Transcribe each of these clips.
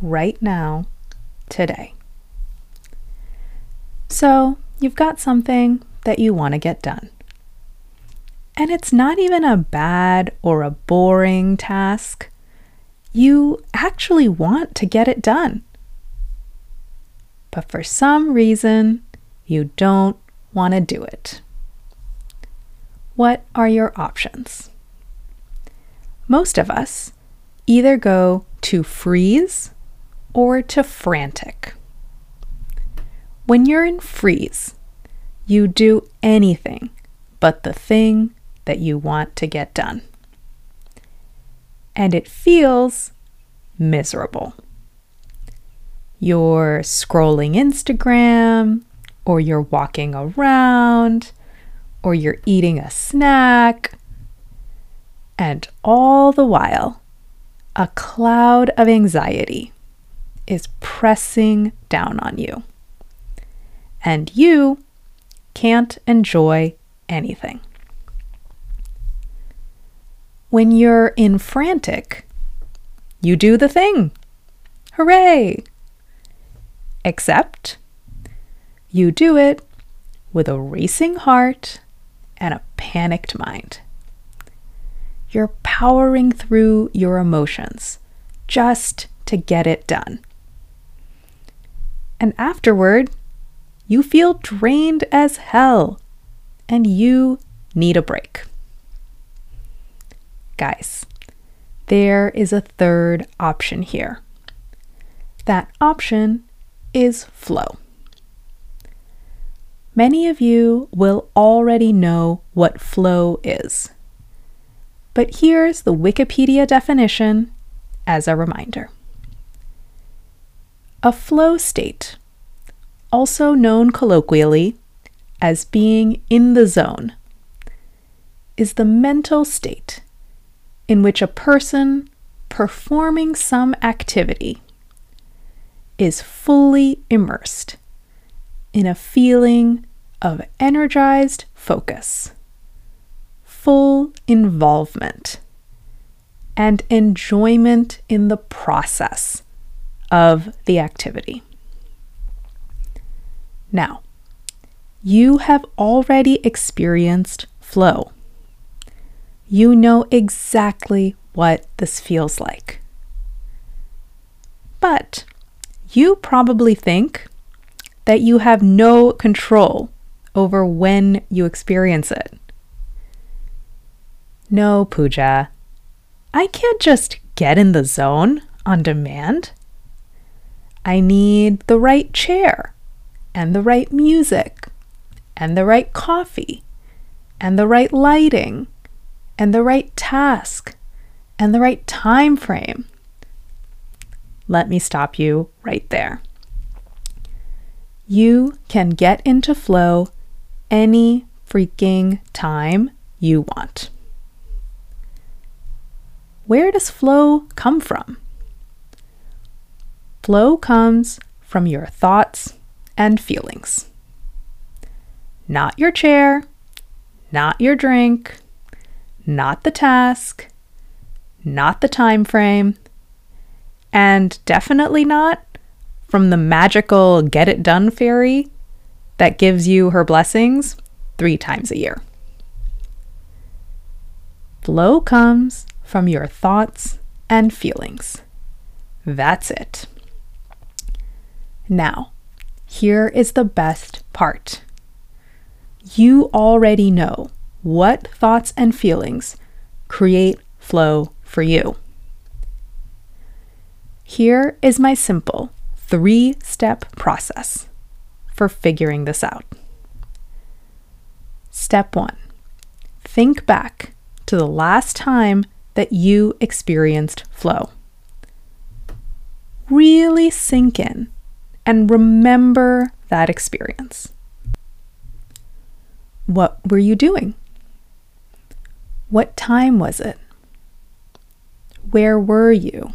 right now, today. So, you've got something that you want to get done. And it's not even a bad or a boring task. You actually want to get it done. But for some reason, you don't want to do it. What are your options? Most of us either go to freeze or to frantic. When you're in freeze, you do anything but the thing that you want to get done. And it feels miserable. You're scrolling Instagram, or you're walking around, or you're eating a snack. And all the while, a cloud of anxiety is pressing down on you. And you can't enjoy anything. When you're in frantic, you do the thing. Hooray! Except you do it with a racing heart and a panicked mind. You're powering through your emotions just to get it done. And afterward, you feel drained as hell and you need a break. Guys, there is a third option here. That option is flow. Many of you will already know what flow is. But here's the Wikipedia definition as a reminder. A flow state, also known colloquially as being in the zone, is the mental state in which a person performing some activity is fully immersed in a feeling of energized focus full involvement and enjoyment in the process of the activity. Now, you have already experienced flow. You know exactly what this feels like. But you probably think that you have no control over when you experience it. No, Pooja. I can't just get in the zone on demand. I need the right chair, and the right music, and the right coffee, and the right lighting, and the right task, and the right time frame. Let me stop you right there. You can get into flow any freaking time you want. Where does flow come from? Flow comes from your thoughts and feelings. Not your chair, not your drink, not the task, not the time frame, and definitely not from the magical get it done fairy that gives you her blessings three times a year. Flow comes from your thoughts and feelings. That's it. Now, here is the best part. You already know what thoughts and feelings create flow for you. Here is my simple three step process for figuring this out. Step one think back to the last time that you experienced flow. really sink in and remember that experience. What were you doing? What time was it? Where were you?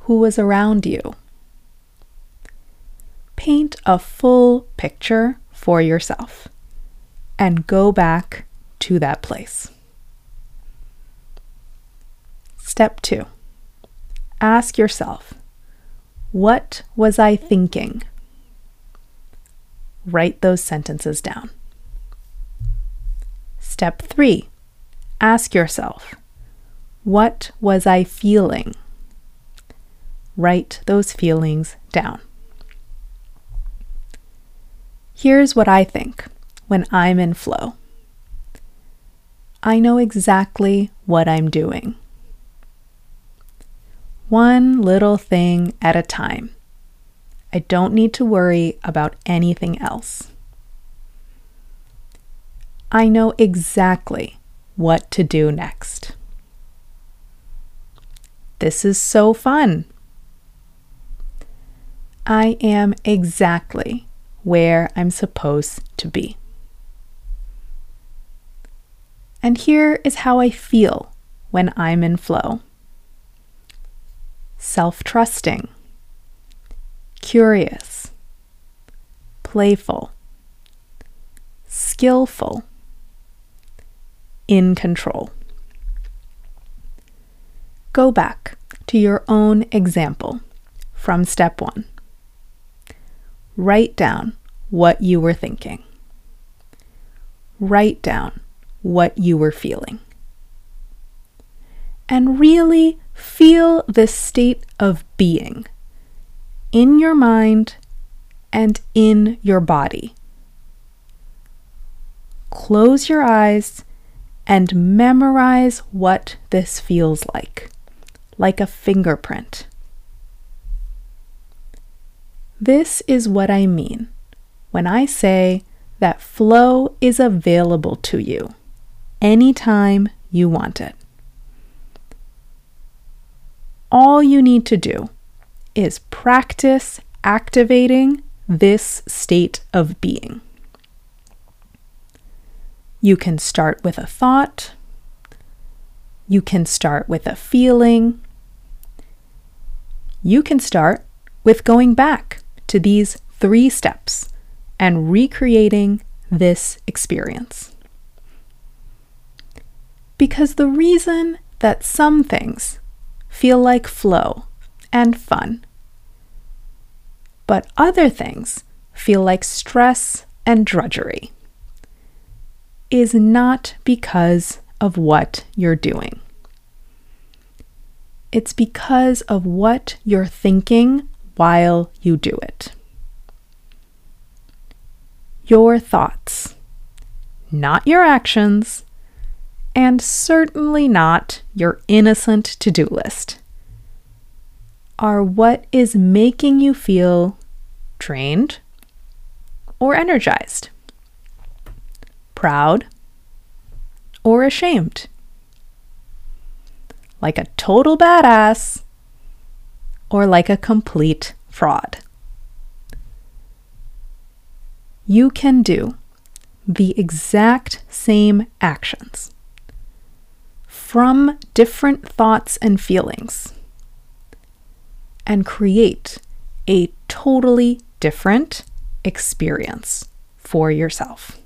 Who was around you? Paint a full picture for yourself and go back to that place. Step two ask yourself, what was I thinking? Write those sentences down. Step three, ask yourself, what was I feeling? Write those feelings down. Here's what I think when I'm in flow I know exactly what I'm doing one little thing at a time. I don't need to worry about anything else. I know exactly what to do next. This is so fun. I am exactly where I'm supposed to be. And here is how I feel when I'm in flow self trusting, curious, playful, skillful, in control. Go back to your own example from step one. Write down what you were thinking. Write down what you were feeling. And really Feel this state of being in your mind and in your body. Close your eyes and memorize what this feels like, like a fingerprint. This is what I mean when I say that flow is available to you anytime you want it all you need to do is practice activating this state of being. You can start with a thought. You can start with a feeling. You can start with going back to these three steps and recreating this experience. Because the reason that some things feel like flow and fun. But other things feel like stress and drudgery. Is not because of what you're doing. It's because of what you're thinking while you do it. Your thoughts, not your actions, and certainly not your innocent to do list, are what is making you feel drained or energized, proud or ashamed, like a total badass or like a complete fraud. You can do the exact same actions from different thoughts and feelings and create a totally different experience for yourself.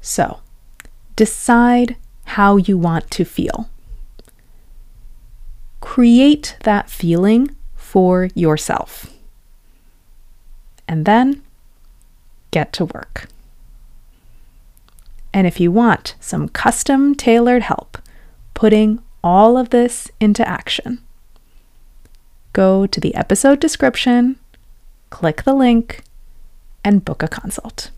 So, decide how you want to feel. Create that feeling for yourself. And then get to work. And if you want some custom tailored help putting all of this into action, go to the episode description, click the link, and book a consult.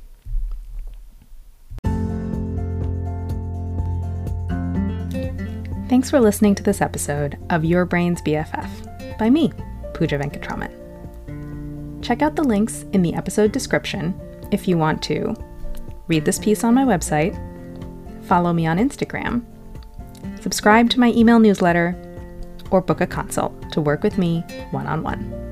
Thanks for listening to this episode of Your Brain's BFF by me, Pooja Venkatraman. Check out the links in the episode description if you want to read this piece on my website, follow me on Instagram, subscribe to my email newsletter, or book a consult to work with me one on one.